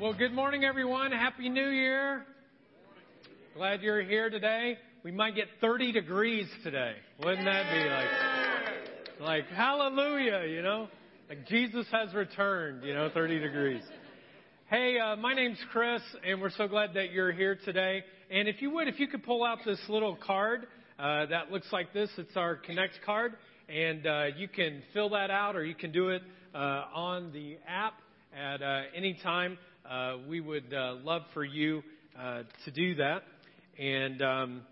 Well, good morning, everyone. Happy New Year. Glad you're here today. We might get 30 degrees today. Wouldn't that be like, like, hallelujah, you know? Like Jesus has returned, you know, 30 degrees. Hey, uh, my name's Chris, and we're so glad that you're here today. And if you would, if you could pull out this little card uh, that looks like this, it's our Connect card, and uh, you can fill that out, or you can do it uh, on the app at uh, any time uh, we would uh, love for you uh, to do that. And um,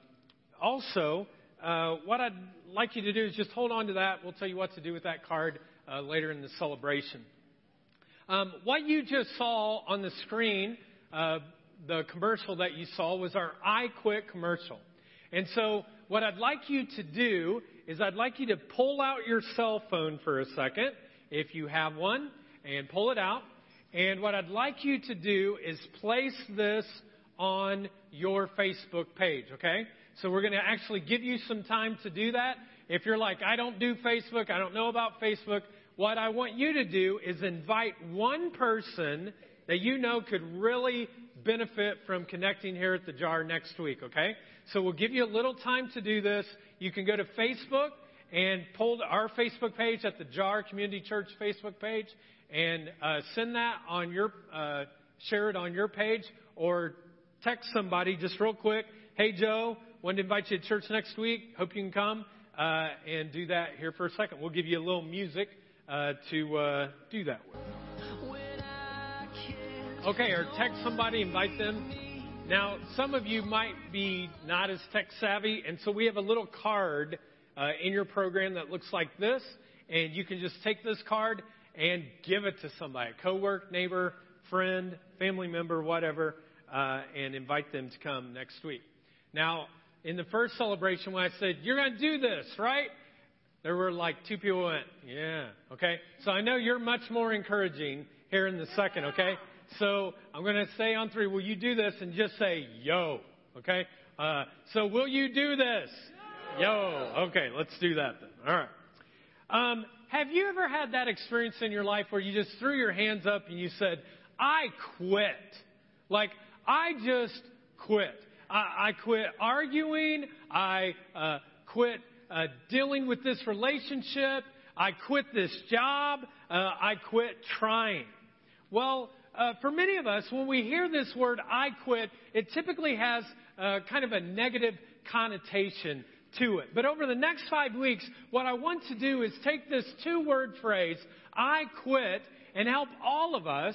also, uh, what I'd like you to do is just hold on to that. We'll tell you what to do with that card uh, later in the celebration. Um, what you just saw on the screen, the commercial that you saw, was our I Quit commercial. And so, what I'd like you to do is I'd like you to pull out your cell phone for a second, if you have one, and pull it out. And what I'd like you to do is place this on your Facebook page, okay? So we're going to actually give you some time to do that. If you're like, I don't do Facebook, I don't know about Facebook, what I want you to do is invite one person that you know could really benefit from connecting here at the jar next week, okay? So we'll give you a little time to do this. You can go to Facebook and pull our Facebook page at the Jar Community Church Facebook page and uh, send that on your, uh, share it on your page, or text somebody just real quick. Hey Joe, wanted to invite you to church next week. Hope you can come uh, and do that here for a second. We'll give you a little music uh, to uh, do that with. Okay, or text somebody, invite them. Now, some of you might be not as tech savvy, and so we have a little card uh, in your program that looks like this, and you can just take this card and give it to somebody, a coworker, neighbor, friend, family member, whatever, uh, and invite them to come next week. Now, in the first celebration, when I said, You're going to do this, right? There were like two people went, Yeah, okay. So I know you're much more encouraging here in the second, okay? So I'm going to say on three, Will you do this? And just say, Yo, okay? Uh, so will you do this? Yo. Okay, let's do that then. All right. Um, have you ever had that experience in your life where you just threw your hands up and you said, I quit? Like, I just quit. I, I quit arguing. I uh, quit uh, dealing with this relationship. I quit this job. Uh, I quit trying. Well, uh, for many of us, when we hear this word, I quit, it typically has uh, kind of a negative connotation to it. But over the next five weeks, what I want to do is take this two word phrase, I quit, and help all of us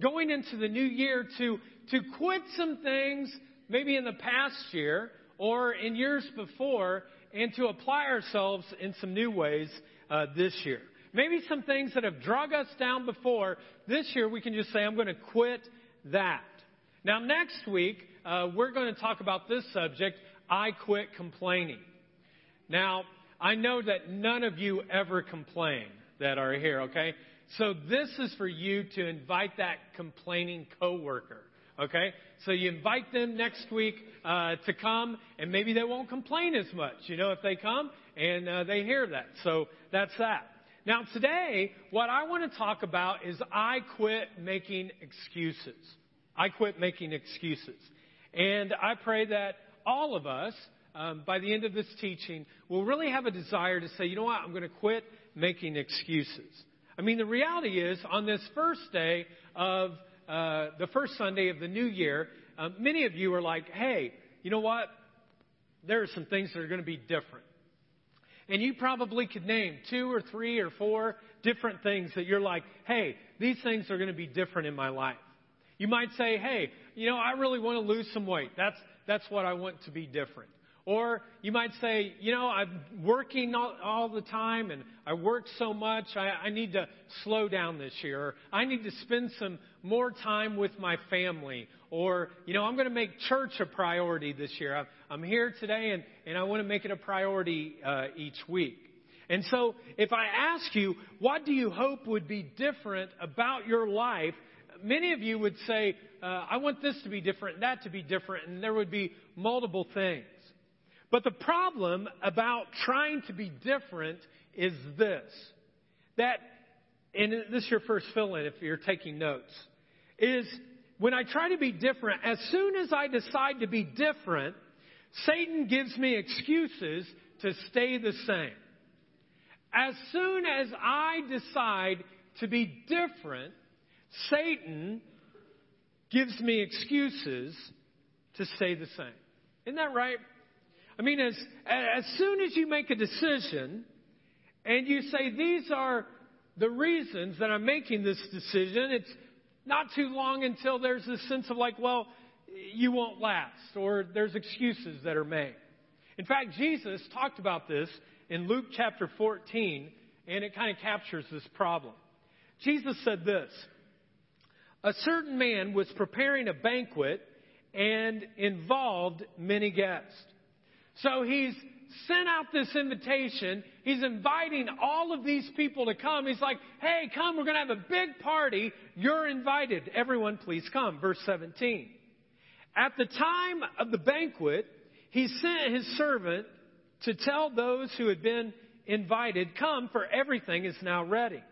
going into the new year to, to quit some things maybe in the past year or in years before and to apply ourselves in some new ways uh, this year. Maybe some things that have drug us down before, this year we can just say, I'm going to quit that. Now, next week, uh, we're going to talk about this subject I quit complaining. Now, I know that none of you ever complain that are here, okay? So this is for you to invite that complaining coworker, okay? So you invite them next week uh, to come, and maybe they won't complain as much, you know, if they come and uh, they hear that. So that's that. Now today, what I want to talk about is I quit making excuses. I quit making excuses. And I pray that all of us um, by the end of this teaching, will really have a desire to say, you know what, I'm going to quit making excuses. I mean, the reality is, on this first day of uh, the first Sunday of the new year, uh, many of you are like, hey, you know what? There are some things that are going to be different. And you probably could name two or three or four different things that you're like, hey, these things are going to be different in my life. You might say, hey, you know, I really want to lose some weight. That's, that's what I want to be different. Or you might say, you know, I'm working all, all the time and I work so much, I, I need to slow down this year. Or I need to spend some more time with my family. Or, you know, I'm going to make church a priority this year. I'm, I'm here today and, and I want to make it a priority uh, each week. And so, if I ask you, what do you hope would be different about your life? Many of you would say, uh, I want this to be different, that to be different, and there would be multiple things. But the problem about trying to be different is this that, and this is your first fill in if you're taking notes, is when I try to be different, as soon as I decide to be different, Satan gives me excuses to stay the same. As soon as I decide to be different, Satan gives me excuses to stay the same. Isn't that right? I mean, as, as soon as you make a decision and you say, these are the reasons that I'm making this decision, it's not too long until there's this sense of like, well, you won't last, or there's excuses that are made. In fact, Jesus talked about this in Luke chapter 14, and it kind of captures this problem. Jesus said this A certain man was preparing a banquet and involved many guests. So he's sent out this invitation. He's inviting all of these people to come. He's like, hey, come, we're going to have a big party. You're invited. Everyone, please come. Verse 17. At the time of the banquet, he sent his servant to tell those who had been invited, Come, for everything is now ready.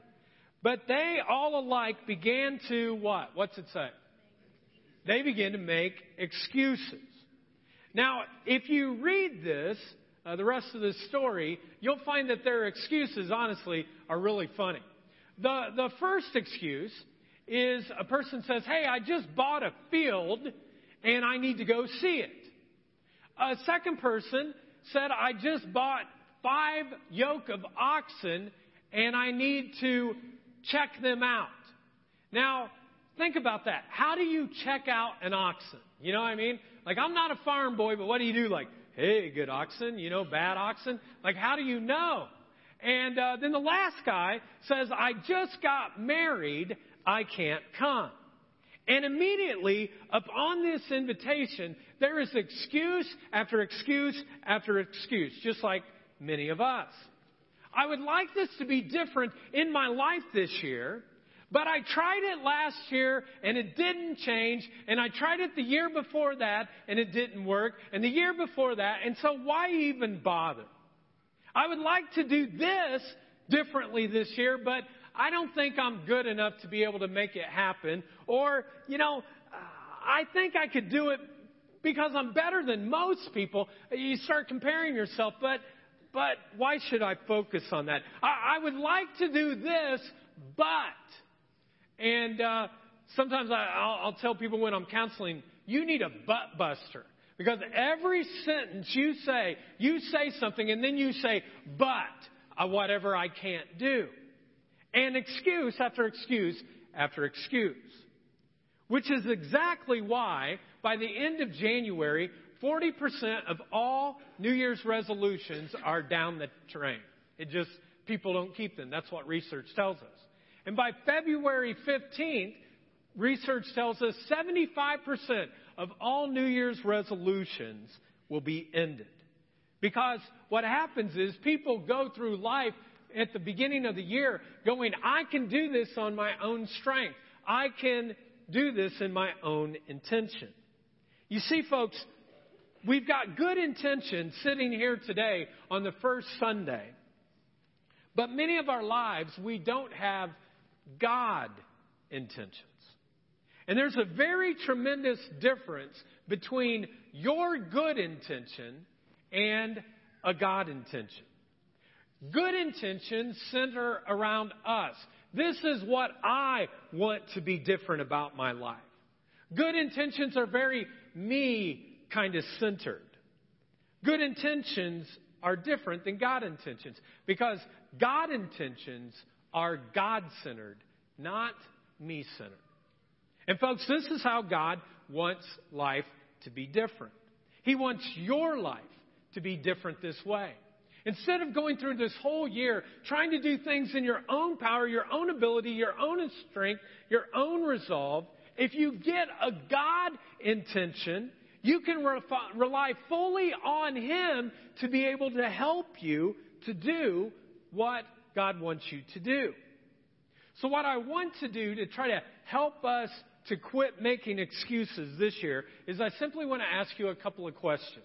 But they all alike began to what? What's it say? They began to make excuses. Now, if you read this, uh, the rest of the story, you'll find that their excuses, honestly, are really funny. The, the first excuse is a person says, Hey, I just bought a field and I need to go see it. A second person said, I just bought five yoke of oxen and I need to check them out. Now, think about that. How do you check out an oxen? You know what I mean? Like, I'm not a farm boy, but what do you do? Like, hey, good oxen, you know, bad oxen? Like, how do you know? And uh, then the last guy says, I just got married, I can't come. And immediately, upon this invitation, there is excuse after excuse after excuse, just like many of us. I would like this to be different in my life this year, but I tried it last year and it didn't change, and I tried it the year before that and it didn't work, and the year before that, and so why even bother? I would like to do this differently this year, but I don't think I'm good enough to be able to make it happen. Or, you know, I think I could do it because I'm better than most people. You start comparing yourself, but, but why should I focus on that? I, I would like to do this, but, and, uh, sometimes I, I'll, I'll tell people when I'm counseling, you need a butt buster. Because every sentence you say, you say something and then you say, but uh, whatever I can't do and excuse after excuse after excuse. Which is exactly why, by the end of January, 40% of all New Year's resolutions are down the drain. It just, people don't keep them. That's what research tells us. And by February 15th, research tells us 75% of all New Year's resolutions will be ended. Because what happens is people go through life at the beginning of the year going, I can do this on my own strength. I can do this in my own intention. You see, folks, we've got good intention sitting here today on the first Sunday. But many of our lives, we don't have God intentions. And there's a very tremendous difference between your good intention and a God intention. Good intentions center around us. This is what I want to be different about my life. Good intentions are very me kind of centered. Good intentions are different than God intentions because God intentions are God centered, not me centered. And folks, this is how God wants life to be different. He wants your life to be different this way. Instead of going through this whole year trying to do things in your own power, your own ability, your own strength, your own resolve, if you get a God intention, you can rely fully on Him to be able to help you to do what God wants you to do. So, what I want to do to try to help us to quit making excuses this year is I simply want to ask you a couple of questions.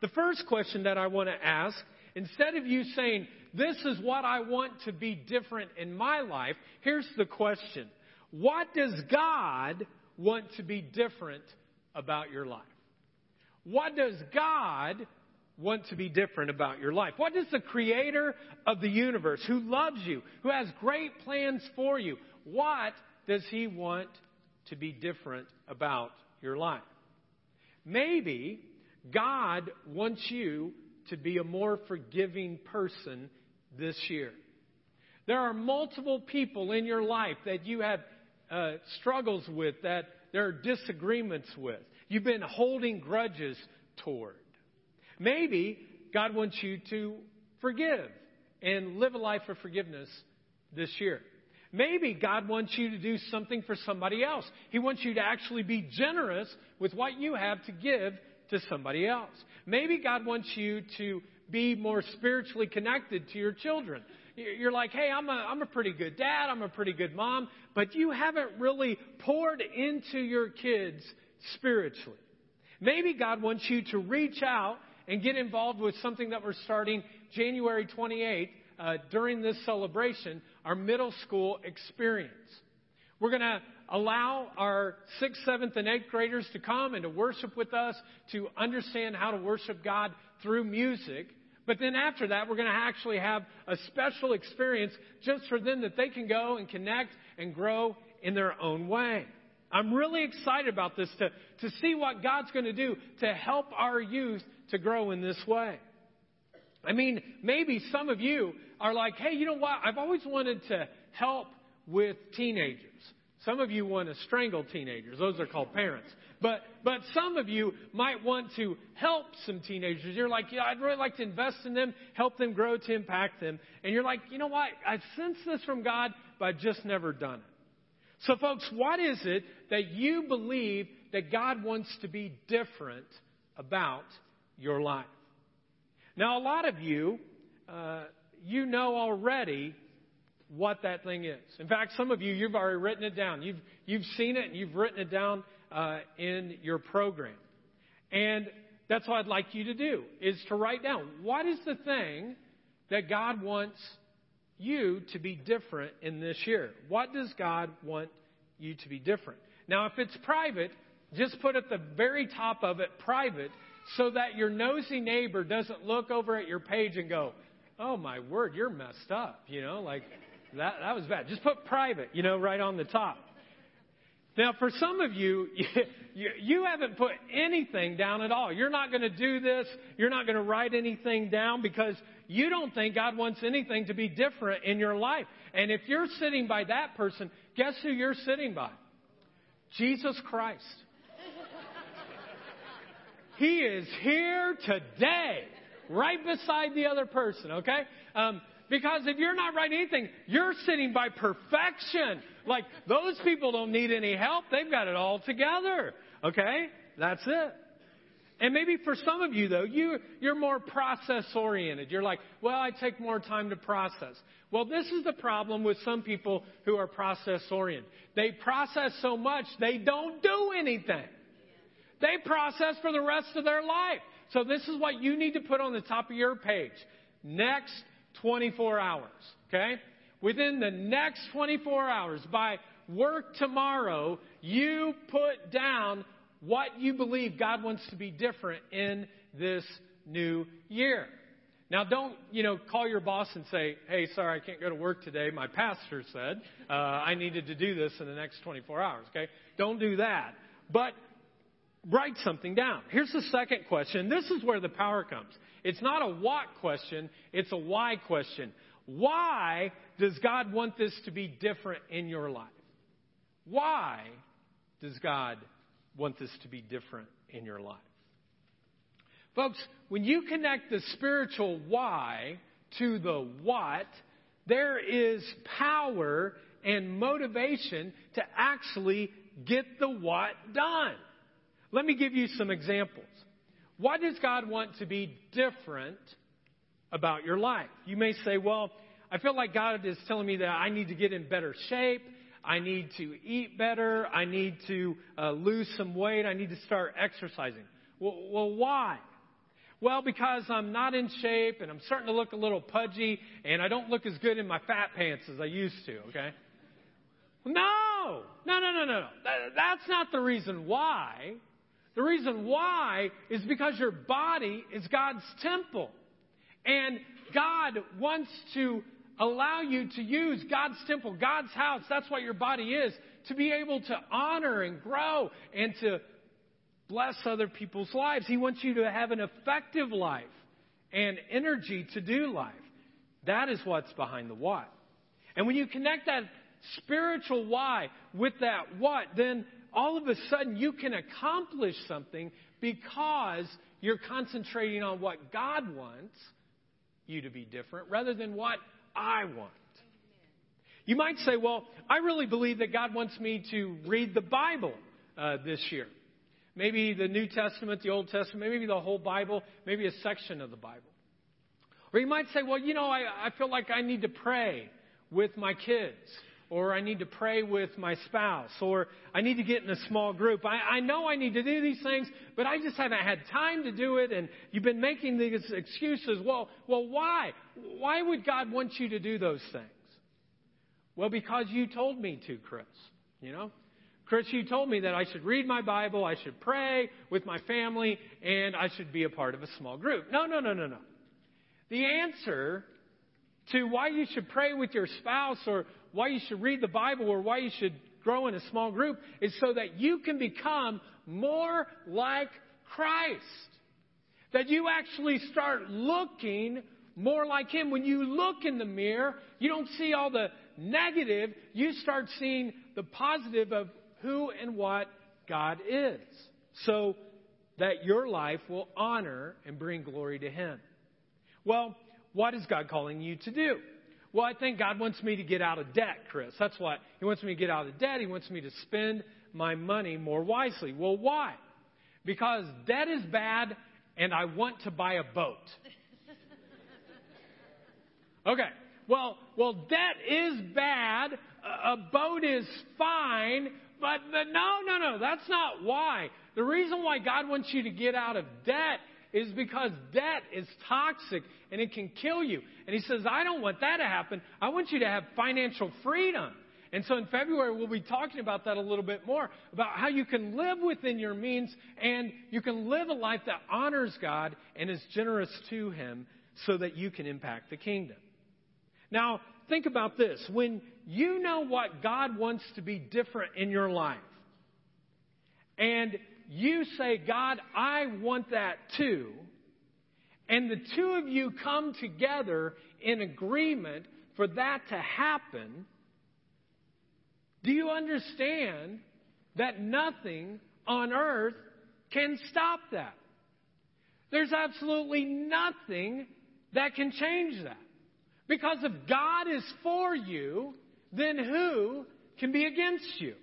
The first question that I want to ask Instead of you saying, This is what I want to be different in my life, here's the question What does God want to be different about your life? What does God want to be different about your life? What does the creator of the universe, who loves you, who has great plans for you, what does he want to be different about your life? Maybe God wants you to be a more forgiving person this year. There are multiple people in your life that you have uh, struggles with, that there are disagreements with. You've been holding grudges toward. Maybe God wants you to forgive and live a life of forgiveness this year. Maybe God wants you to do something for somebody else. He wants you to actually be generous with what you have to give to somebody else. Maybe God wants you to be more spiritually connected to your children. You're like, hey, I'm a, I'm a pretty good dad, I'm a pretty good mom, but you haven't really poured into your kids spiritually. Maybe God wants you to reach out and get involved with something that we're starting January 28th uh, during this celebration, our middle school experience. We're going to allow our sixth, seventh, and eighth graders to come and to worship with us, to understand how to worship God through music. But then after that, we're going to actually have a special experience just for them that they can go and connect and grow in their own way. I'm really excited about this to, to see what God's going to do to help our youth to grow in this way. I mean, maybe some of you are like, hey, you know what? I've always wanted to help with teenagers. Some of you want to strangle teenagers. Those are called parents. But, but some of you might want to help some teenagers. You're like, yeah, I'd really like to invest in them, help them grow to impact them. And you're like, you know what? I've sensed this from God, but I've just never done it. So, folks, what is it that you believe that God wants to be different about your life? Now, a lot of you, uh, you know already what that thing is. In fact, some of you, you've already written it down. You've, you've seen it and you've written it down uh, in your program. And that's what I'd like you to do, is to write down what is the thing that God wants you to be different in this year? What does God want you to be different? Now, if it's private, just put at the very top of it private so that your nosy neighbor doesn't look over at your page and go, oh my word, you're messed up. You know, like that, that was bad. Just put private, you know, right on the top. Now, for some of you, you, you haven't put anything down at all. You're not going to do this. You're not going to write anything down because you don't think God wants anything to be different in your life. And if you're sitting by that person, guess who you're sitting by? Jesus Christ. He is here today, right beside the other person, okay? Um, because if you're not writing anything, you're sitting by perfection. Like, those people don't need any help. They've got it all together. Okay? That's it. And maybe for some of you, though, you, you're more process oriented. You're like, well, I take more time to process. Well, this is the problem with some people who are process oriented. They process so much, they don't do anything. They process for the rest of their life. So this is what you need to put on the top of your page. Next 24 hours. Okay? Within the next 24 hours, by work tomorrow, you put down what you believe God wants to be different in this new year. Now, don't, you know, call your boss and say, hey, sorry, I can't go to work today. My pastor said uh, I needed to do this in the next 24 hours, okay? Don't do that. But write something down. Here's the second question. This is where the power comes. It's not a what question, it's a why question. Why does God want this to be different in your life? Why does God want this to be different in your life? Folks, when you connect the spiritual why to the what, there is power and motivation to actually get the what done. Let me give you some examples. What does God want to be different about your life? You may say, well, I feel like God is telling me that I need to get in better shape. I need to eat better. I need to uh, lose some weight. I need to start exercising. Well, well, why? Well, because I'm not in shape and I'm starting to look a little pudgy and I don't look as good in my fat pants as I used to, okay? No! No, no, no, no, no. That's not the reason why. The reason why is because your body is God's temple. And God wants to allow you to use God's temple, God's house, that's what your body is, to be able to honor and grow and to bless other people's lives. He wants you to have an effective life and energy to do life. That is what's behind the what. And when you connect that spiritual why with that what, then all of a sudden you can accomplish something because you're concentrating on what God wants you to be different rather than what I want. You might say, well, I really believe that God wants me to read the Bible uh, this year. Maybe the New Testament, the Old Testament, maybe the whole Bible, maybe a section of the Bible. Or you might say, well, you know, I, I feel like I need to pray with my kids, or I need to pray with my spouse, or I need to get in a small group. I, I know I need to do these things, but I just haven't had time to do it, and you've been making these excuses. Well, well, why? Why would God want you to do those things? Well, because you told me to, Chris. You know? Chris, you told me that I should read my Bible, I should pray with my family, and I should be a part of a small group. No, no, no, no, no. The answer to why you should pray with your spouse or why you should read the Bible or why you should grow in a small group is so that you can become more like Christ. That you actually start looking more like Him. When you look in the mirror, you don't see all the negative, you start seeing the positive of who and what God is. So that your life will honor and bring glory to Him. Well, what is God calling you to do? Well, I think God wants me to get out of debt, Chris. That's why He wants me to get out of debt. He wants me to spend my money more wisely. Well, why? Because debt is bad and I want to buy a boat. Okay. Well, well, debt is bad. A boat is fine. But, but no, no, no. That's not why. The reason why God wants you to get out of debt is because debt is toxic and it can kill you. And he says, I don't want that to happen. I want you to have financial freedom. And so in February, we'll be talking about that a little bit more about how you can live within your means and you can live a life that honors God and is generous to Him so that you can impact the kingdom. Now, think about this. When you know what God wants to be different in your life, and you say, God, I want that too, and the two of you come together in agreement for that to happen, do you understand that nothing on earth can stop that? There's absolutely nothing that can change that. Because if God is for you, then who can be against you?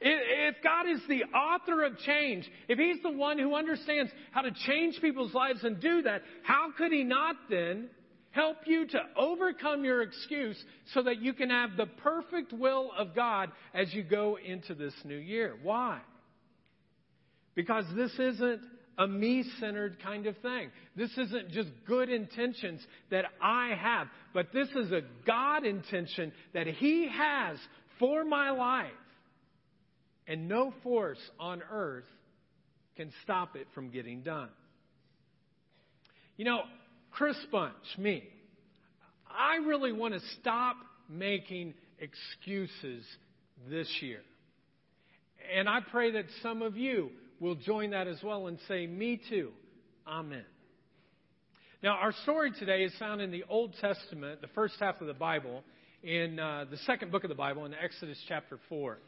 If God is the author of change, if He's the one who understands how to change people's lives and do that, how could He not then help you to overcome your excuse so that you can have the perfect will of God as you go into this new year? Why? Because this isn't a me centered kind of thing. This isn't just good intentions that I have, but this is a God intention that He has for my life. And no force on earth can stop it from getting done. You know, Chris Bunch, me, I really want to stop making excuses this year. And I pray that some of you will join that as well and say, Me too. Amen. Now, our story today is found in the Old Testament, the first half of the Bible, in uh, the second book of the Bible, in Exodus chapter 4.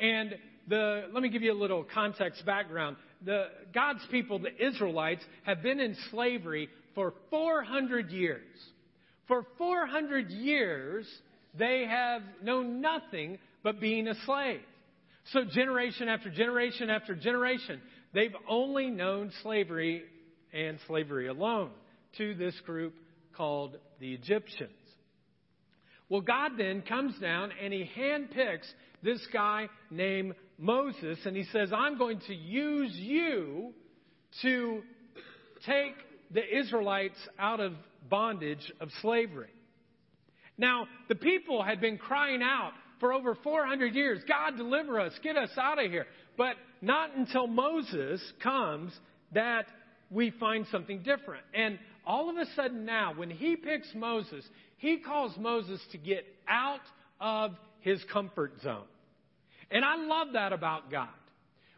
And the, let me give you a little context background. The, God's people, the Israelites, have been in slavery for 400 years. For 400 years, they have known nothing but being a slave. So, generation after generation after generation, they've only known slavery and slavery alone to this group called the Egyptians. Well, God then comes down and he handpicks this guy named Moses and he says, I'm going to use you to take the Israelites out of bondage of slavery. Now, the people had been crying out for over 400 years. God, deliver us, get us out of here. But not until Moses comes that we find something different. And all of a sudden now, when he picks Moses, he calls Moses to get out of his comfort zone. And I love that about God.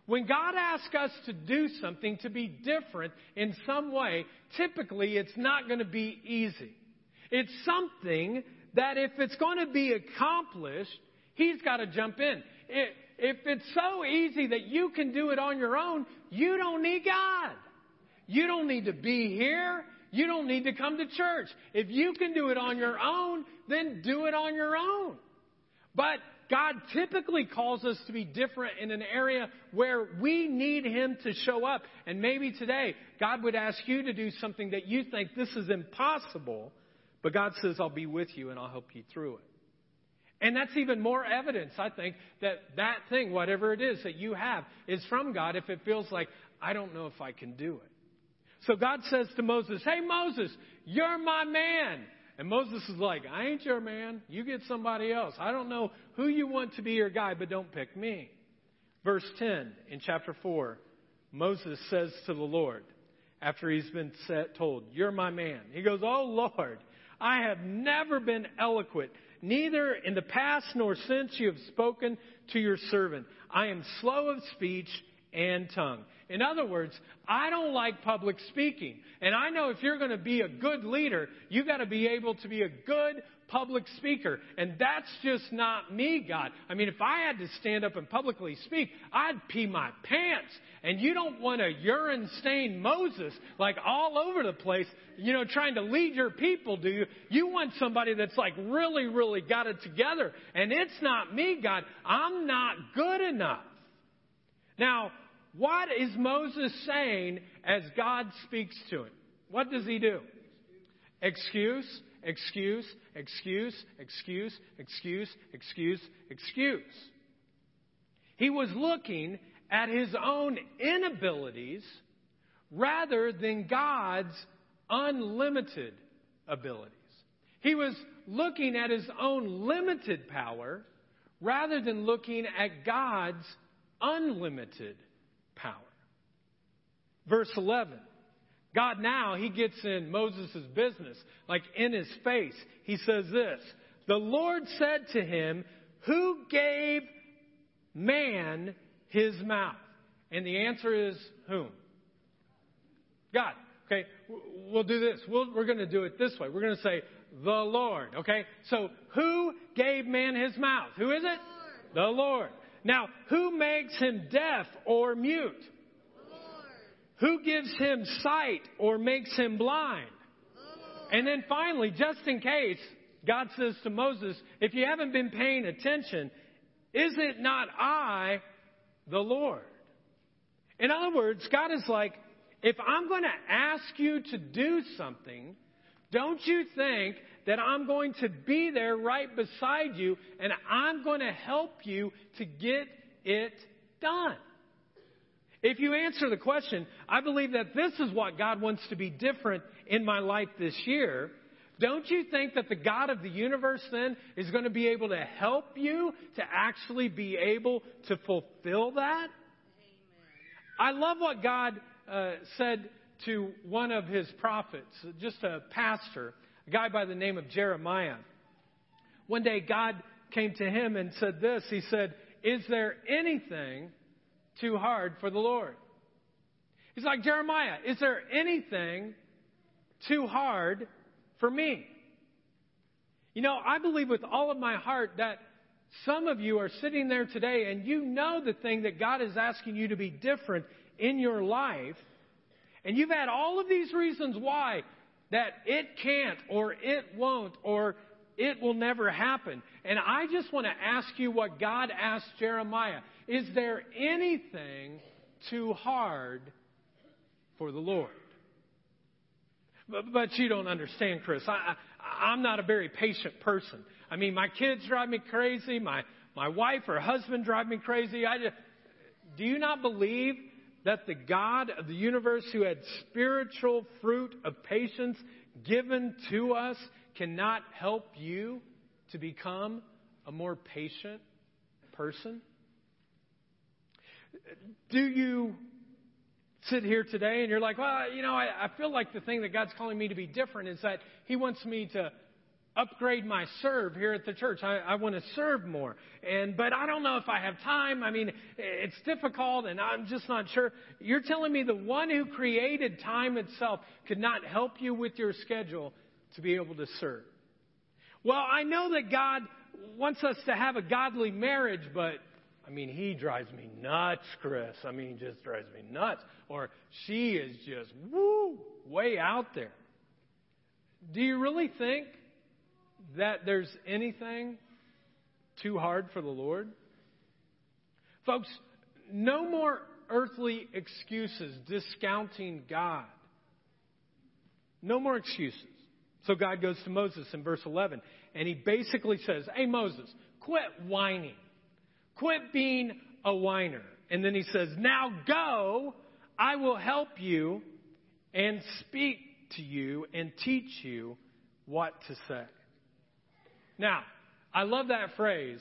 When God asks us to do something to be different in some way, typically it's not going to be easy. It's something that if it's going to be accomplished, He's got to jump in. If it's so easy that you can do it on your own, you don't need God. You don't need to be here. You don't need to come to church. If you can do it on your own, then do it on your own. But God typically calls us to be different in an area where we need Him to show up. And maybe today, God would ask you to do something that you think this is impossible, but God says, I'll be with you and I'll help you through it. And that's even more evidence, I think, that that thing, whatever it is that you have, is from God if it feels like, I don't know if I can do it. So God says to Moses, Hey, Moses, you're my man. And Moses is like, I ain't your man. You get somebody else. I don't know who you want to be your guy, but don't pick me. Verse 10 in chapter 4, Moses says to the Lord, after he's been set, told, You're my man. He goes, Oh Lord, I have never been eloquent, neither in the past nor since you have spoken to your servant. I am slow of speech and tongue. In other words, I don't like public speaking. And I know if you're going to be a good leader, you've got to be able to be a good public speaker. And that's just not me, God. I mean, if I had to stand up and publicly speak, I'd pee my pants. And you don't want a urine stained Moses like all over the place, you know, trying to lead your people, do you? You want somebody that's like really, really got it together. And it's not me, God. I'm not good enough. Now, what is Moses saying as God speaks to him? What does he do? Excuse, excuse, excuse, excuse, excuse, excuse, excuse. He was looking at his own inabilities rather than God's unlimited abilities. He was looking at his own limited power rather than looking at God's unlimited power. Verse 11. God now, he gets in Moses' business, like in his face. He says this The Lord said to him, Who gave man his mouth? And the answer is whom? God. Okay, we'll do this. we we are going to do it this way. We're going to say, the Lord. Okay, so who gave man his mouth? Who is it? The Lord. The Lord. Now, who makes him deaf or mute? Who gives him sight or makes him blind? And then finally, just in case, God says to Moses, if you haven't been paying attention, is it not I, the Lord? In other words, God is like, if I'm going to ask you to do something, don't you think that I'm going to be there right beside you and I'm going to help you to get it done. If you answer the question, I believe that this is what God wants to be different in my life this year. Don't you think that the God of the universe then is going to be able to help you to actually be able to fulfill that? Amen. I love what God uh, said to one of his prophets, just a pastor a guy by the name of Jeremiah. One day, God came to him and said this He said, Is there anything too hard for the Lord? He's like, Jeremiah, is there anything too hard for me? You know, I believe with all of my heart that some of you are sitting there today and you know the thing that God is asking you to be different in your life. And you've had all of these reasons why that it can't or it won't or it will never happen. And I just want to ask you what God asked Jeremiah. Is there anything too hard for the Lord? But, but you don't understand, Chris. I, I, I'm not a very patient person. I mean, my kids drive me crazy. My, my wife or husband drive me crazy. I just, do you not believe that the God of the universe who had spiritual fruit of patience given to us cannot help you to become a more patient person? Do you sit here today and you're like, well, you know, I, I feel like the thing that God's calling me to be different is that He wants me to upgrade my serve here at the church. I, I want to serve more. And, but I don't know if I have time. I mean, it's difficult and I'm just not sure. You're telling me the one who created time itself could not help you with your schedule to be able to serve. Well, I know that God wants us to have a godly marriage, but I mean, he drives me nuts, Chris. I mean, he just drives me nuts. Or she is just, woo, way out there. Do you really think that there's anything too hard for the Lord? Folks, no more earthly excuses discounting God. No more excuses. So God goes to Moses in verse 11, and he basically says, Hey, Moses, quit whining. Quit being a whiner. And then he says, Now go, I will help you and speak to you and teach you what to say. Now, I love that phrase,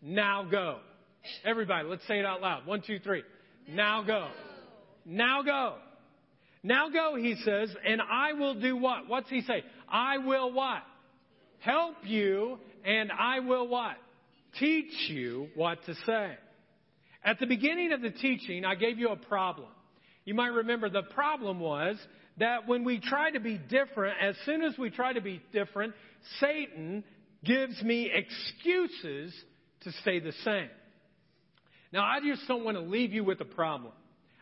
now go. Everybody, let's say it out loud. One, two, three. Now go. Now go. Now go, he says, and I will do what? What's he say? I will what? Help you, and I will what? teach you what to say. At the beginning of the teaching, I gave you a problem. You might remember the problem was that when we try to be different, as soon as we try to be different, Satan gives me excuses to stay the same. Now, I just don't want to leave you with a problem.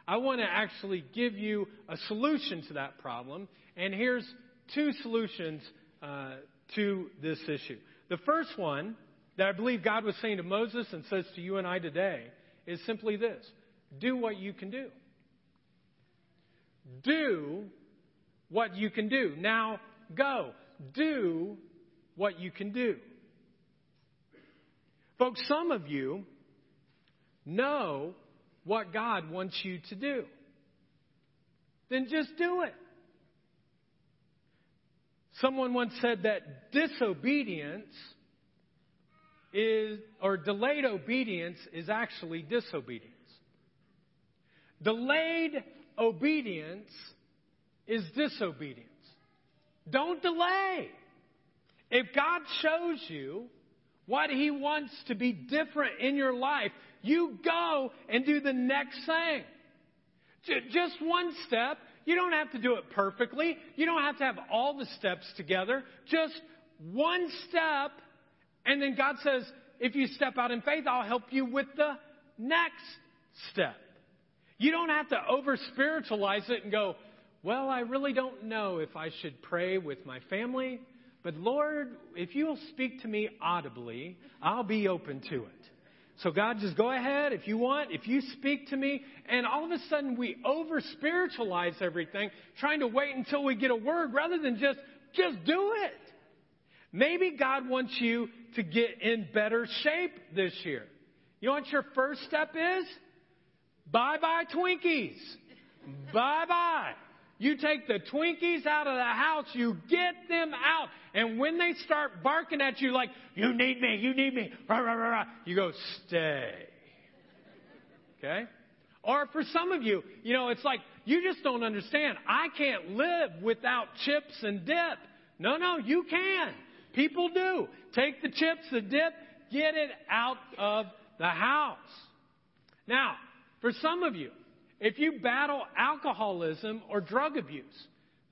I want to actually give you a solution to that problem. And here's two solutions uh, to this issue. The first one that I believe God was saying to Moses and says to you and I today is simply this do what you can do. Do what you can do. Now go. Do what you can do. Folks, some of you know what God wants you to do. Then just do it. Someone once said that disobedience is, or delayed obedience is actually disobedience. Delayed obedience is disobedience. Don't delay. If God shows you what He wants to be different in your life, you go and do the next thing. Just one step. You don't have to do it perfectly. You don't have to have all the steps together. Just one step and then God says, if you step out in faith, I'll help you with the next step. You don't have to over spiritualize it and go, well, I really don't know if I should pray with my family, but Lord, if you'll speak to me audibly, I'll be open to it. So God, just go ahead if you want, if you speak to me, and all of a sudden we over spiritualize everything, trying to wait until we get a word rather than just, just do it. Maybe God wants you to get in better shape this year. You know what your first step is? Bye bye Twinkies. bye bye. You take the Twinkies out of the house, you get them out, and when they start barking at you like, you need me, you need me, rah, rah, rah, rah, you go, stay. Okay? Or for some of you, you know, it's like, you just don't understand. I can't live without chips and dip. No, no, you can. People do. Take the chips, the dip, get it out of the house. Now, for some of you, if you battle alcoholism or drug abuse,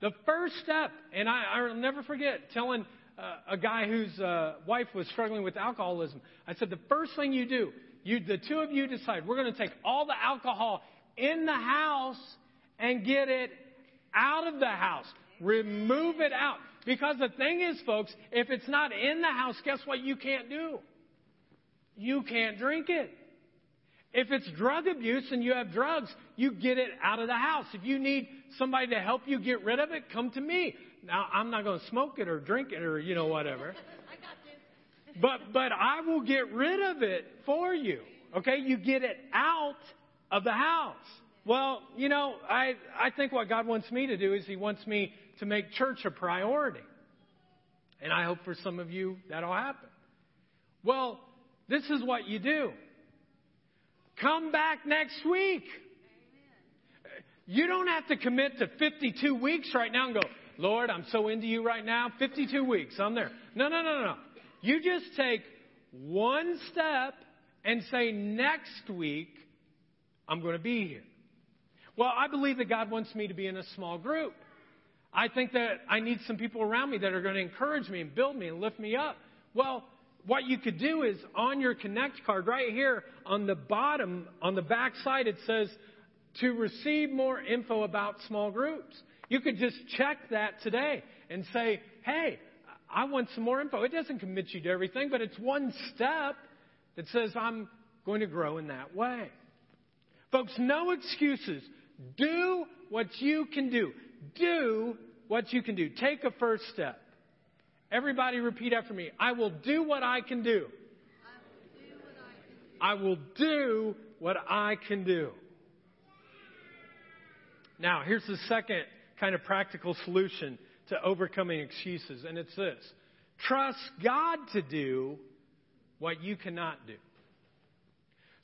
the first step, and I, I'll never forget telling uh, a guy whose uh, wife was struggling with alcoholism, I said, the first thing you do, you, the two of you decide, we're going to take all the alcohol in the house and get it out of the house. Remove it out. Because the thing is, folks, if it's not in the house, guess what you can't do? You can't drink it. If it's drug abuse and you have drugs, you get it out of the house. If you need somebody to help you get rid of it, come to me. Now, I'm not going to smoke it or drink it or, you know, whatever. but, but I will get rid of it for you. Okay? You get it out of the house. Well, you know, I, I think what God wants me to do is He wants me to make church a priority. And I hope for some of you that'll happen. Well, this is what you do. Come back next week. You don't have to commit to 52 weeks right now and go, Lord, I'm so into you right now. 52 weeks, I'm there. No, no, no, no. You just take one step and say, next week, I'm going to be here. Well, I believe that God wants me to be in a small group. I think that I need some people around me that are going to encourage me and build me and lift me up. Well, what you could do is on your Connect card right here on the bottom, on the back side, it says to receive more info about small groups. You could just check that today and say, hey, I want some more info. It doesn't commit you to everything, but it's one step that says I'm going to grow in that way. Folks, no excuses. Do what you can do. Do what you can do. Take a first step. Everybody repeat after me. I will do what I can do. I will do what I can do. Now, here's the second kind of practical solution to overcoming excuses, and it's this trust God to do what you cannot do.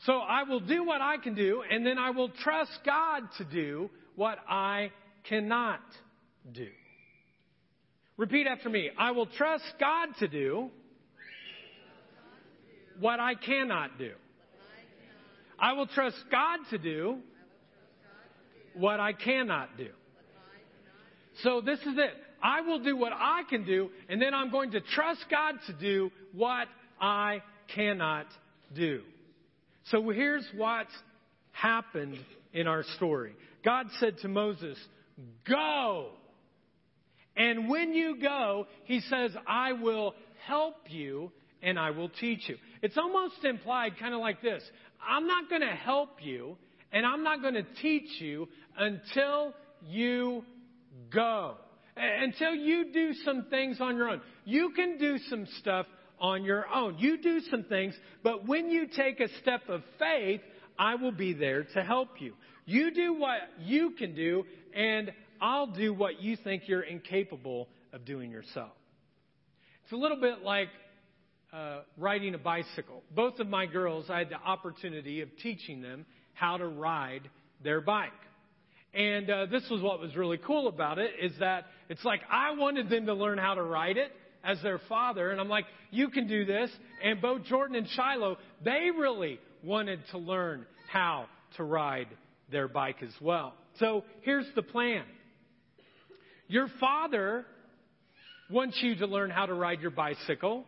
So I will do what I can do, and then I will trust God to do what I cannot do. Repeat after me. I will trust God to do what I cannot do. I will trust God to do what I cannot do. So this is it. I will do what I can do, and then I'm going to trust God to do what I cannot do. So here's what's happened in our story. God said to Moses, Go. And when you go, He says, I will help you and I will teach you. It's almost implied kind of like this I'm not going to help you and I'm not going to teach you until you go. Until you do some things on your own. You can do some stuff on your own. You do some things, but when you take a step of faith, I will be there to help you. You do what you can do, and I'll do what you think you're incapable of doing yourself. It's a little bit like uh, riding a bicycle. Both of my girls, I had the opportunity of teaching them how to ride their bike. And uh, this was what was really cool about it is that it's like I wanted them to learn how to ride it as their father, and I'm like, you can do this. And both Jordan and Shiloh, they really wanted to learn how to ride their bike as well. So here's the plan. Your father wants you to learn how to ride your bicycle,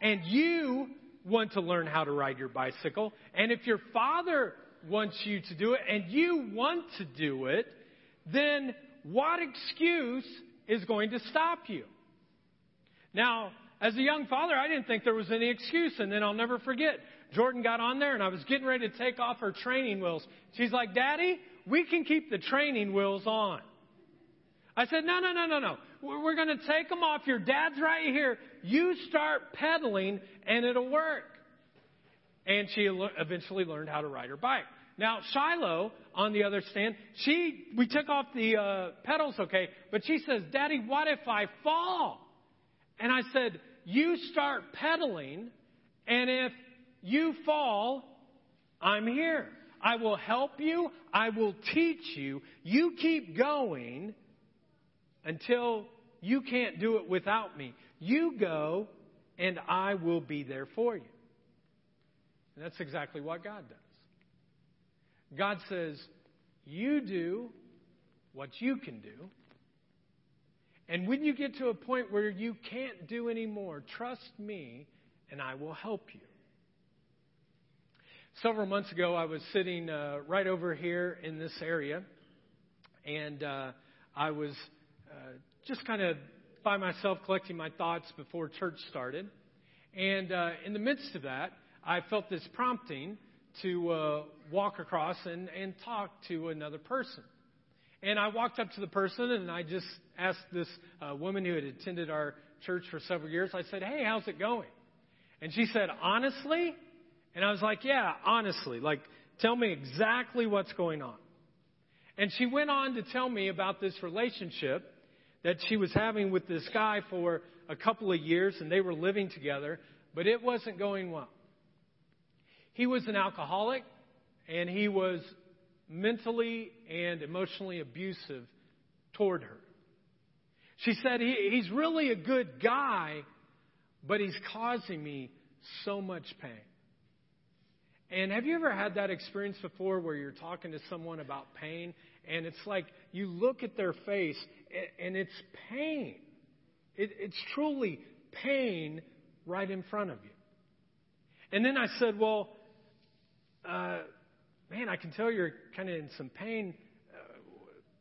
and you want to learn how to ride your bicycle. And if your father wants you to do it and you want to do it, then what excuse is going to stop you? Now, as a young father, I didn't think there was any excuse, and then I'll never forget. Jordan got on there, and I was getting ready to take off her training wheels. She's like, Daddy, we can keep the training wheels on. I said, No, no, no, no, no. We're going to take them off. Your dad's right here. You start pedaling, and it'll work. And she eventually learned how to ride her bike. Now, Shiloh, on the other stand, she, we took off the uh, pedals, okay, but she says, Daddy, what if I fall? And I said, You start pedaling, and if you fall, I'm here. I will help you. I will teach you. You keep going until you can't do it without me. You go, and I will be there for you. And that's exactly what God does. God says, You do what you can do, and when you get to a point where you can't do anymore, trust me and I will help you. Several months ago, I was sitting uh, right over here in this area, and uh, I was uh, just kind of by myself collecting my thoughts before church started. And uh, in the midst of that, I felt this prompting to uh, walk across and, and talk to another person. And I walked up to the person and I just asked this uh, woman who had attended our church for several years, I said, Hey, how's it going? And she said, Honestly? And I was like, Yeah, honestly. Like, tell me exactly what's going on. And she went on to tell me about this relationship that she was having with this guy for a couple of years, and they were living together. but it wasn't going well. He was an alcoholic, and he was mentally and emotionally abusive toward her. She said, he, He's really a good guy, but he's causing me so much pain. And have you ever had that experience before where you're talking to someone about pain and it's like you look at their face and it's pain? It, it's truly pain right in front of you. And then I said, Well, uh, man, I can tell you're kind of in some pain. Uh,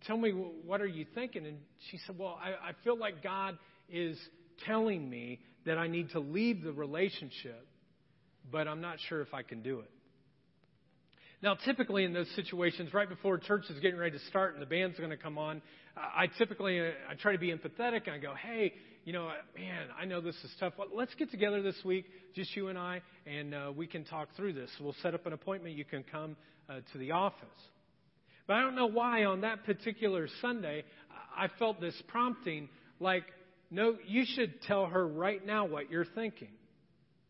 tell me, what are you thinking? And she said, Well, I, I feel like God is telling me that I need to leave the relationship, but I'm not sure if I can do it. Now, typically in those situations, right before church is getting ready to start and the band's going to come on, I typically uh, I try to be empathetic and I go, "Hey, you know, man, I know this is tough. Let's get together this week, just you and I, and uh, we can talk through this. We'll set up an appointment. You can come uh, to the office." But I don't know why on that particular Sunday I felt this prompting, like, "No, you should tell her right now what you're thinking.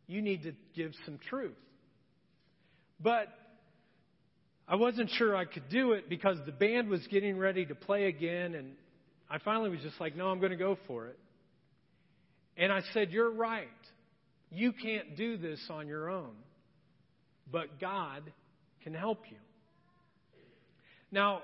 You need to give some truth." But I wasn't sure I could do it because the band was getting ready to play again, and I finally was just like, no, I'm going to go for it. And I said, You're right. You can't do this on your own, but God can help you. Now,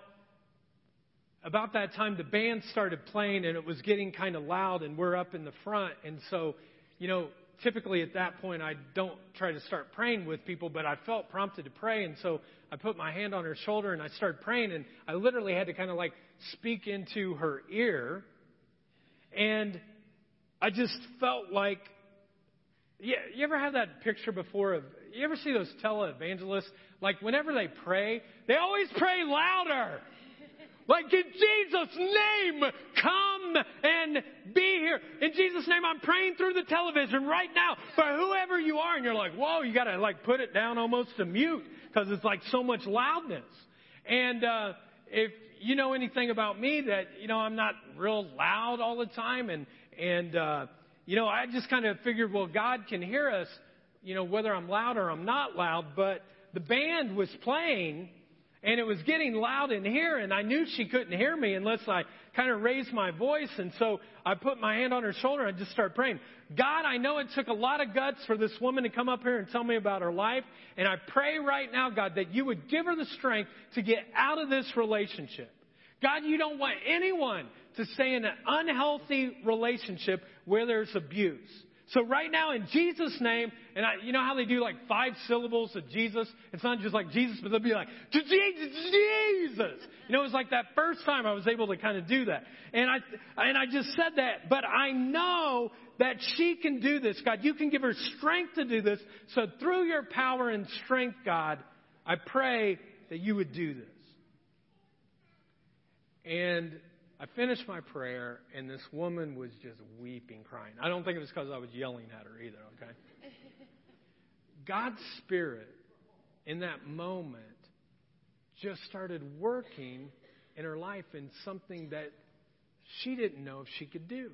about that time, the band started playing and it was getting kind of loud, and we're up in the front. And so, you know, typically at that point, I don't try to start praying with people, but I felt prompted to pray. And so I put my hand on her shoulder and I started praying. And I literally had to kind of like speak into her ear. And I just felt like, yeah, you ever have that picture before of, you ever see those televangelists? Like whenever they pray, they always pray louder. Like, in Jesus' name, come and be here. In Jesus' name, I'm praying through the television right now for whoever you are. And you're like, whoa, you gotta like put it down almost to mute because it's like so much loudness. And, uh, if you know anything about me that, you know, I'm not real loud all the time and, and, uh, you know, I just kind of figured, well, God can hear us, you know, whether I'm loud or I'm not loud, but the band was playing and it was getting loud in here, and I knew she couldn't hear me unless I kind of raised my voice. And so I put my hand on her shoulder and I just started praying. God, I know it took a lot of guts for this woman to come up here and tell me about her life. And I pray right now, God, that you would give her the strength to get out of this relationship. God, you don't want anyone to stay in an unhealthy relationship where there's abuse. So right now in Jesus' name, and I, you know how they do like five syllables of Jesus? It's not just like Jesus, but they'll be like, Jesus, Jesus. You know, it was like that first time I was able to kind of do that. And I, and I just said that, but I know that she can do this. God, you can give her strength to do this. So through your power and strength, God, I pray that you would do this. And I finished my prayer, and this woman was just weeping, crying. I don't think it was because I was yelling at her either, okay? God's Spirit in that moment just started working in her life in something that she didn't know if she could do.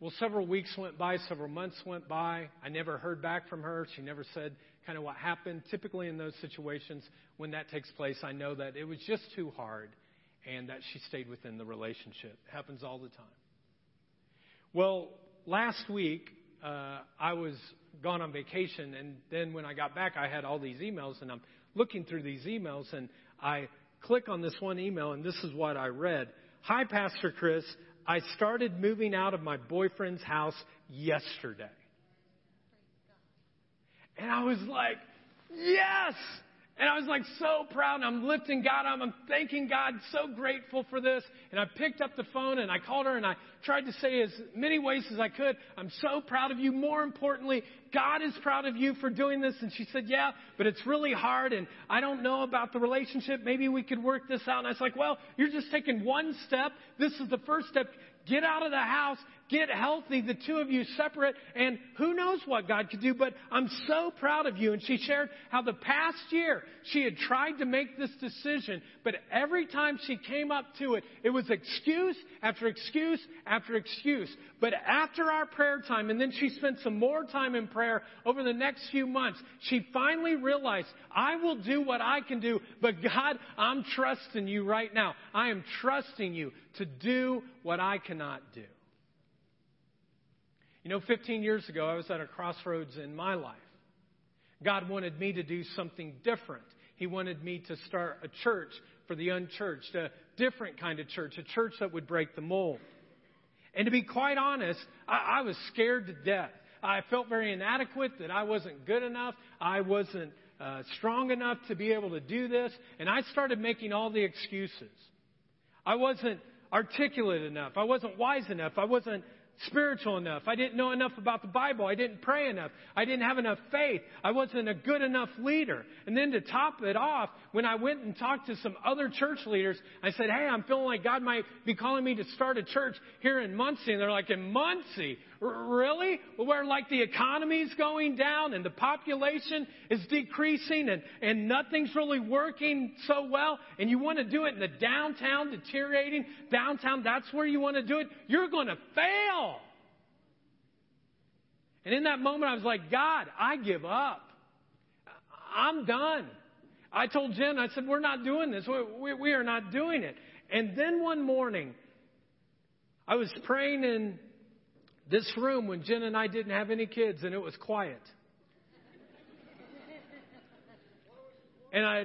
Well, several weeks went by, several months went by. I never heard back from her. She never said kind of what happened. Typically, in those situations, when that takes place, I know that it was just too hard and that she stayed within the relationship. It happens all the time. Well, last week, uh, I was gone on vacation, and then when I got back, I had all these emails, and I'm looking through these emails, and I click on this one email, and this is what I read Hi, Pastor Chris. I started moving out of my boyfriend's house yesterday. And I was like, yes! And I was like so proud and I'm lifting God up. I'm thanking God, so grateful for this. And I picked up the phone and I called her and I tried to say as many ways as I could, I'm so proud of you. More importantly, God is proud of you for doing this. And she said, yeah, but it's really hard and I don't know about the relationship. Maybe we could work this out. And I was like, well, you're just taking one step. This is the first step. Get out of the house. Get healthy, the two of you separate, and who knows what God could do, but I'm so proud of you. And she shared how the past year she had tried to make this decision, but every time she came up to it, it was excuse after excuse after excuse. But after our prayer time, and then she spent some more time in prayer over the next few months, she finally realized, I will do what I can do, but God, I'm trusting you right now. I am trusting you to do what I cannot do. You know, 15 years ago, I was at a crossroads in my life. God wanted me to do something different. He wanted me to start a church for the unchurched, a different kind of church, a church that would break the mold. And to be quite honest, I, I was scared to death. I felt very inadequate, that I wasn't good enough. I wasn't uh, strong enough to be able to do this. And I started making all the excuses. I wasn't articulate enough. I wasn't wise enough. I wasn't spiritual enough. I didn't know enough about the Bible. I didn't pray enough. I didn't have enough faith. I wasn't a good enough leader. And then to top it off, when I went and talked to some other church leaders, I said, Hey, I'm feeling like God might be calling me to start a church here in Muncie. And they're like, In Muncie? Really? Where like the economy's going down and the population is decreasing and, and nothing's really working so well and you want to do it in the downtown, deteriorating downtown, that's where you want to do it, you're going to fail. And in that moment, I was like, God, I give up. I'm done. I told Jen, I said, we're not doing this. We, we, we are not doing it. And then one morning, I was praying in this room when Jen and I didn't have any kids and it was quiet. and I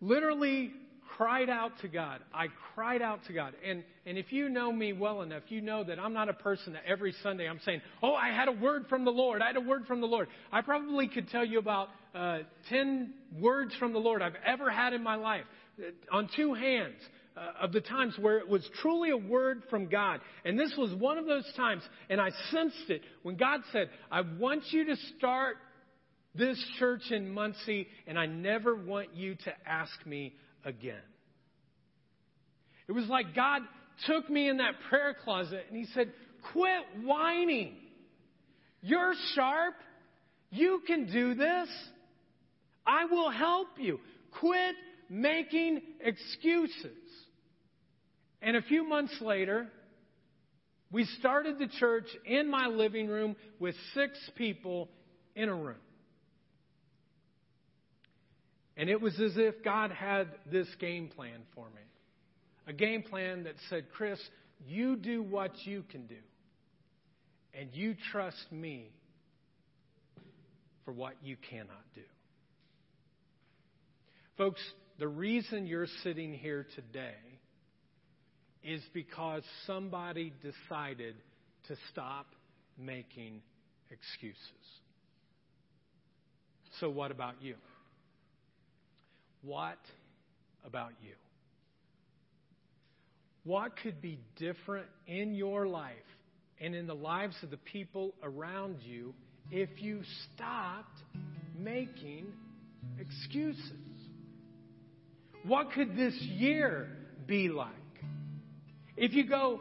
literally cried out to God. I cried out to God. And, and if you know me well enough, you know that I'm not a person that every Sunday I'm saying, Oh, I had a word from the Lord. I had a word from the Lord. I probably could tell you about uh, 10 words from the Lord I've ever had in my life uh, on two hands uh, of the times where it was truly a word from God. And this was one of those times, and I sensed it when God said, I want you to start this church in Muncie, and I never want you to ask me again. It was like God took me in that prayer closet and He said, Quit whining. You're sharp. You can do this. I will help you. Quit making excuses. And a few months later, we started the church in my living room with six people in a room. And it was as if God had this game plan for me. A game plan that said, Chris, you do what you can do. And you trust me for what you cannot do. Folks, the reason you're sitting here today is because somebody decided to stop making excuses. So, what about you? What about you? What could be different in your life and in the lives of the people around you if you stopped making excuses? What could this year be like? If you go,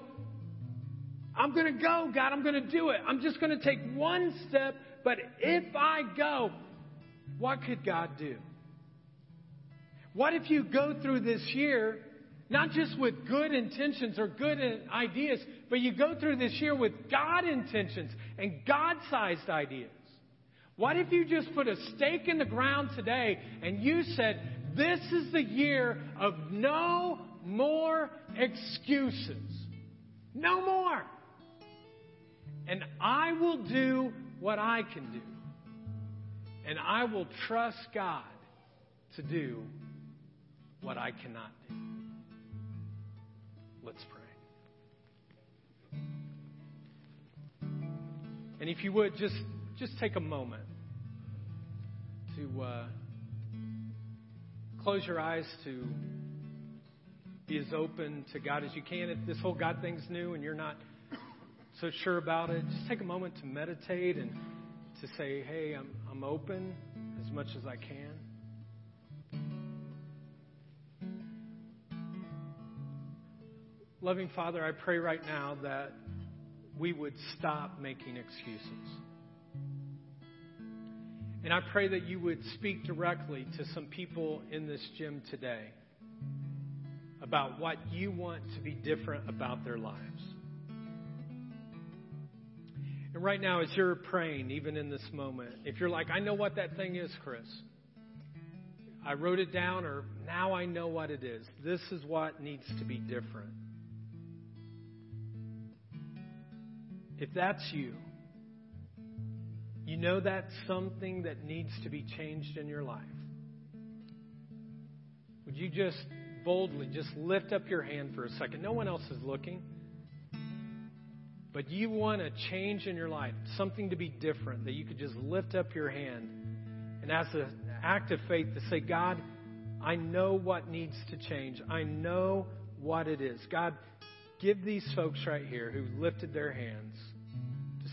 I'm going to go, God, I'm going to do it. I'm just going to take one step, but if I go, what could God do? What if you go through this year not just with good intentions or good ideas, but you go through this year with God intentions and God sized ideas? What if you just put a stake in the ground today and you said, This is the year of no more excuses? No more. And I will do what I can do. And I will trust God to do what I cannot do. Let's pray. And if you would, just, just take a moment to uh, close your eyes to be as open to God as you can. If this whole God thing's new and you're not so sure about it, just take a moment to meditate and to say, hey, I'm, I'm open as much as I can. Loving Father, I pray right now that we would stop making excuses. And I pray that you would speak directly to some people in this gym today about what you want to be different about their lives. And right now, as you're praying, even in this moment, if you're like, I know what that thing is, Chris. I wrote it down, or now I know what it is. This is what needs to be different. If that's you, you know that's something that needs to be changed in your life. Would you just boldly just lift up your hand for a second? No one else is looking but you want a change in your life, something to be different, that you could just lift up your hand and as an act of faith to say, God, I know what needs to change. I know what it is. God, give these folks right here who lifted their hands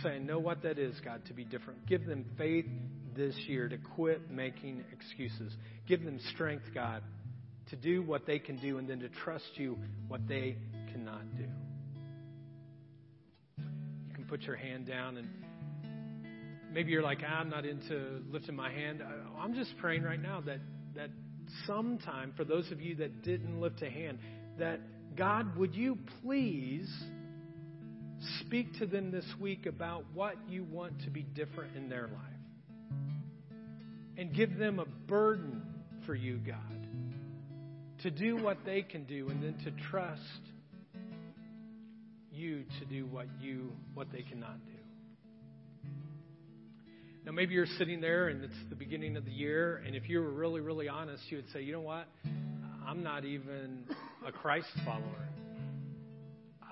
say, know what that is, God, to be different. Give them faith this year to quit making excuses. Give them strength, God, to do what they can do and then to trust you what they cannot do You can put your hand down and maybe you're like, I'm not into lifting my hand. I'm just praying right now that that sometime for those of you that didn't lift a hand, that God, would you please speak to them this week about what you want to be different in their life? And give them a burden for you, God, to do what they can do and then to trust you to do what you what they cannot do. Now maybe you're sitting there and it's the beginning of the year and if you were really really honest you would say, "You know what? I'm not even a Christ follower.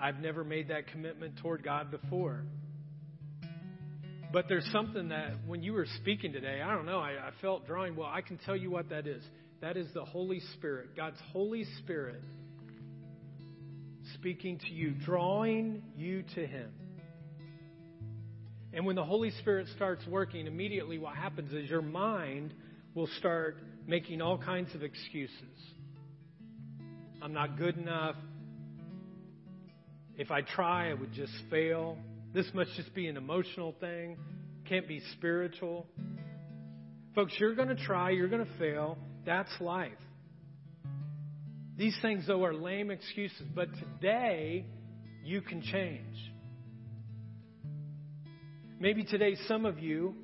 I've never made that commitment toward God before." But there's something that when you were speaking today, I don't know, I, I felt drawing. Well, I can tell you what that is. That is the Holy Spirit. God's Holy Spirit speaking to you, drawing you to Him. And when the Holy Spirit starts working, immediately what happens is your mind will start making all kinds of excuses. I'm not good enough. If I try, I would just fail. This must just be an emotional thing. Can't be spiritual. Folks, you're going to try, you're going to fail. That's life. These things, though, are lame excuses, but today you can change. Maybe today some of you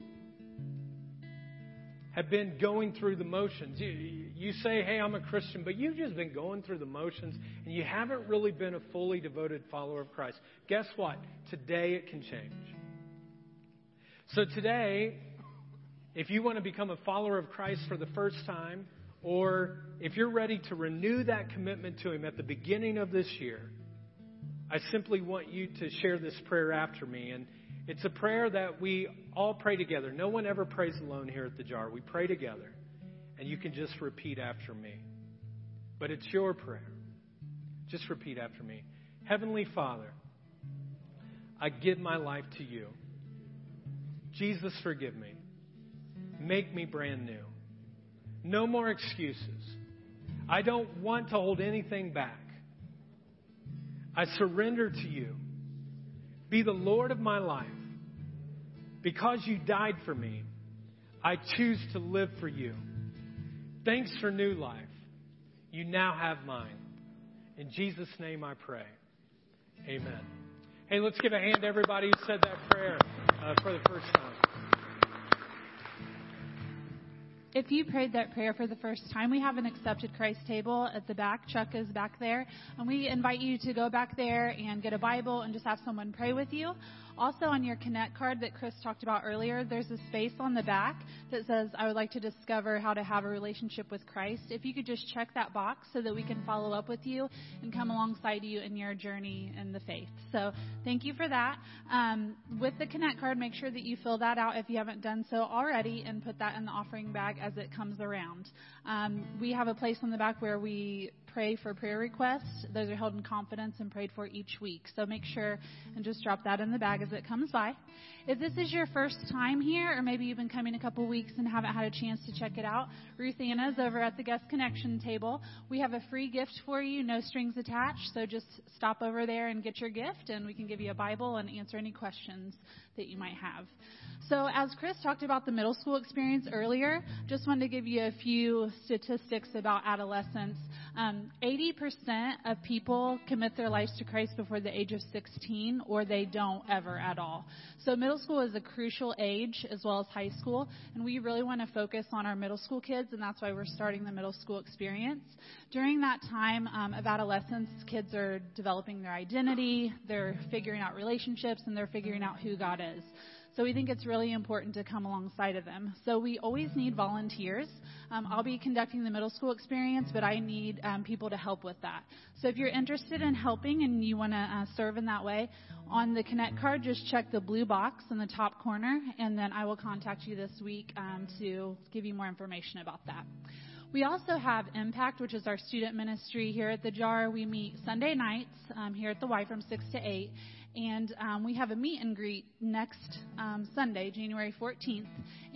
have been going through the motions. You, you say, hey, I'm a Christian, but you've just been going through the motions and you haven't really been a fully devoted follower of Christ. Guess what? Today it can change. So today, if you want to become a follower of Christ for the first time, or if you're ready to renew that commitment to Him at the beginning of this year, I simply want you to share this prayer after me. And it's a prayer that we all pray together. No one ever prays alone here at the jar. We pray together. And you can just repeat after me. But it's your prayer. Just repeat after me. Heavenly Father, I give my life to you. Jesus, forgive me. Make me brand new. No more excuses. I don't want to hold anything back. I surrender to you. Be the Lord of my life. Because you died for me, I choose to live for you. Thanks for new life. You now have mine. In Jesus' name I pray. Amen. Hey, let's give a hand to everybody who said that prayer uh, for the first time. If you prayed that prayer for the first time, we have an accepted Christ table at the back. Chuck is back there. And we invite you to go back there and get a Bible and just have someone pray with you. Also, on your Connect card that Chris talked about earlier, there's a space on the back that says, I would like to discover how to have a relationship with Christ. If you could just check that box so that we can follow up with you and come alongside you in your journey in the faith. So, thank you for that. Um, with the Connect card, make sure that you fill that out if you haven't done so already and put that in the offering bag as it comes around. Um, we have a place on the back where we pray for prayer requests. Those are held in confidence and prayed for each week. So make sure and just drop that in the bag as it comes by. If this is your first time here, or maybe you've been coming a couple weeks and haven't had a chance to check it out, Ruth Anna's over at the guest connection table. We have a free gift for you, no strings attached. So just stop over there and get your gift, and we can give you a Bible and answer any questions that you might have. So, as Chris talked about the middle school experience earlier, just wanted to give you a few statistics about adolescence. Um, 80% of people commit their lives to Christ before the age of 16, or they don't ever at all. So, middle school is a crucial age as well as high school, and we really want to focus on our middle school kids, and that's why we're starting the middle school experience. During that time um, of adolescence, kids are developing their identity, they're figuring out relationships, and they're figuring out who God is. So we think it's really important to come alongside of them. So we always need volunteers. Um, I'll be conducting the middle school experience, but I need um, people to help with that. So if you're interested in helping and you want to uh, serve in that way, on the Connect card, just check the blue box in the top corner, and then I will contact you this week um, to give you more information about that. We also have Impact, which is our student ministry here at the JAR. We meet Sunday nights um, here at the Y from 6 to 8 and um, we have a meet and greet next um, Sunday, January 14th.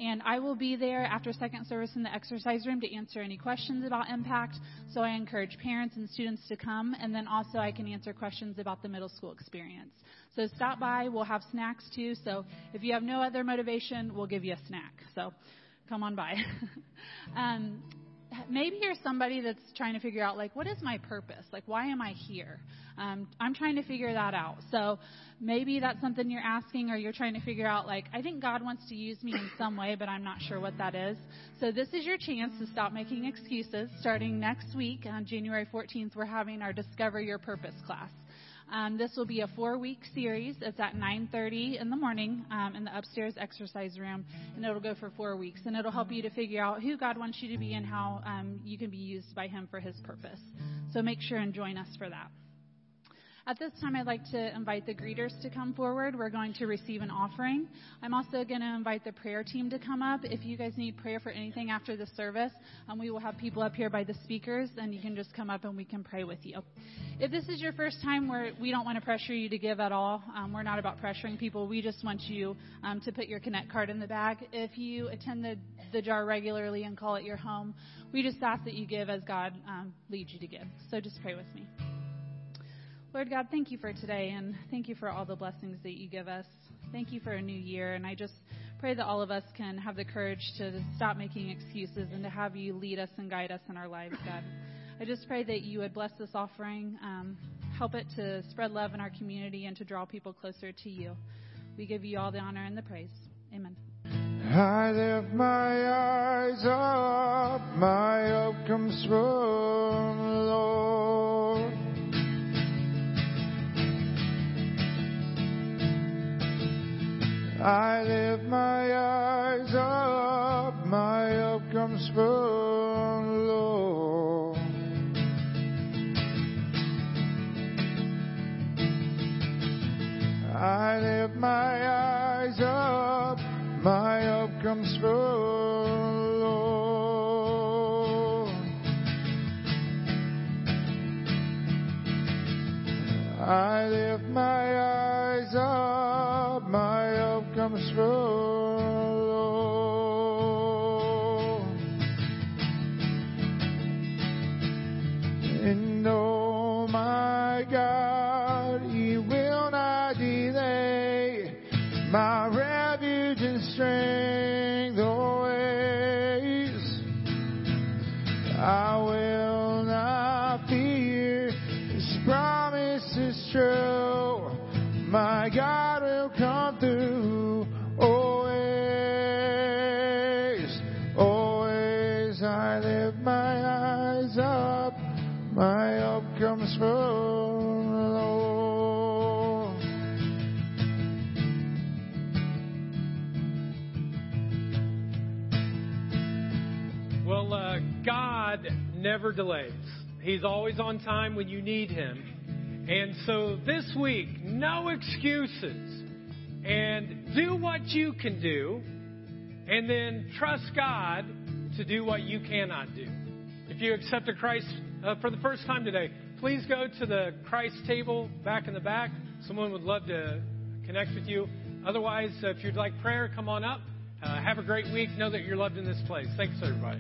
And I will be there after second service in the exercise room to answer any questions about Impact. So I encourage parents and students to come, and then also I can answer questions about the middle school experience. So stop by. We'll have snacks too. So if you have no other motivation, we'll give you a snack. So come on by. um, maybe you're somebody that's trying to figure out like what is my purpose? Like why am i here? Um, i'm trying to figure that out. So maybe that's something you're asking or you're trying to figure out like i think god wants to use me in some way but i'm not sure what that is. So this is your chance to stop making excuses. Starting next week on january 14th we're having our discover your purpose class um, this will be a four-week series. It's at 9:30 in the morning um, in the upstairs exercise room, and it'll go for four weeks. And it'll help you to figure out who God wants you to be and how um, you can be used by Him for His purpose. So make sure and join us for that. At this time, I'd like to invite the greeters to come forward. We're going to receive an offering. I'm also going to invite the prayer team to come up. If you guys need prayer for anything after the service, um, we will have people up here by the speakers, and you can just come up and we can pray with you. If this is your first time, where we don't want to pressure you to give at all. Um, we're not about pressuring people. We just want you um, to put your Connect card in the bag. If you attend the, the jar regularly and call it your home, we just ask that you give as God um, leads you to give. So just pray with me. Lord God, thank you for today and thank you for all the blessings that you give us. Thank you for a new year. And I just pray that all of us can have the courage to stop making excuses and to have you lead us and guide us in our lives, God. I just pray that you would bless this offering, um, help it to spread love in our community and to draw people closer to you. We give you all the honor and the praise. Amen. I lift my eyes up, my hope comes from the Lord. I lift my eyes up, my help comes from the Lord. I lift my eyes up, my help comes from the Lord. I help never delays. He's always on time when you need Him. And so this week, no excuses. And do what you can do. And then trust God to do what you cannot do. If you accepted Christ uh, for the first time today, please go to the Christ table back in the back. Someone would love to connect with you. Otherwise, uh, if you'd like prayer, come on up. Uh, have a great week. Know that you're loved in this place. Thanks, everybody.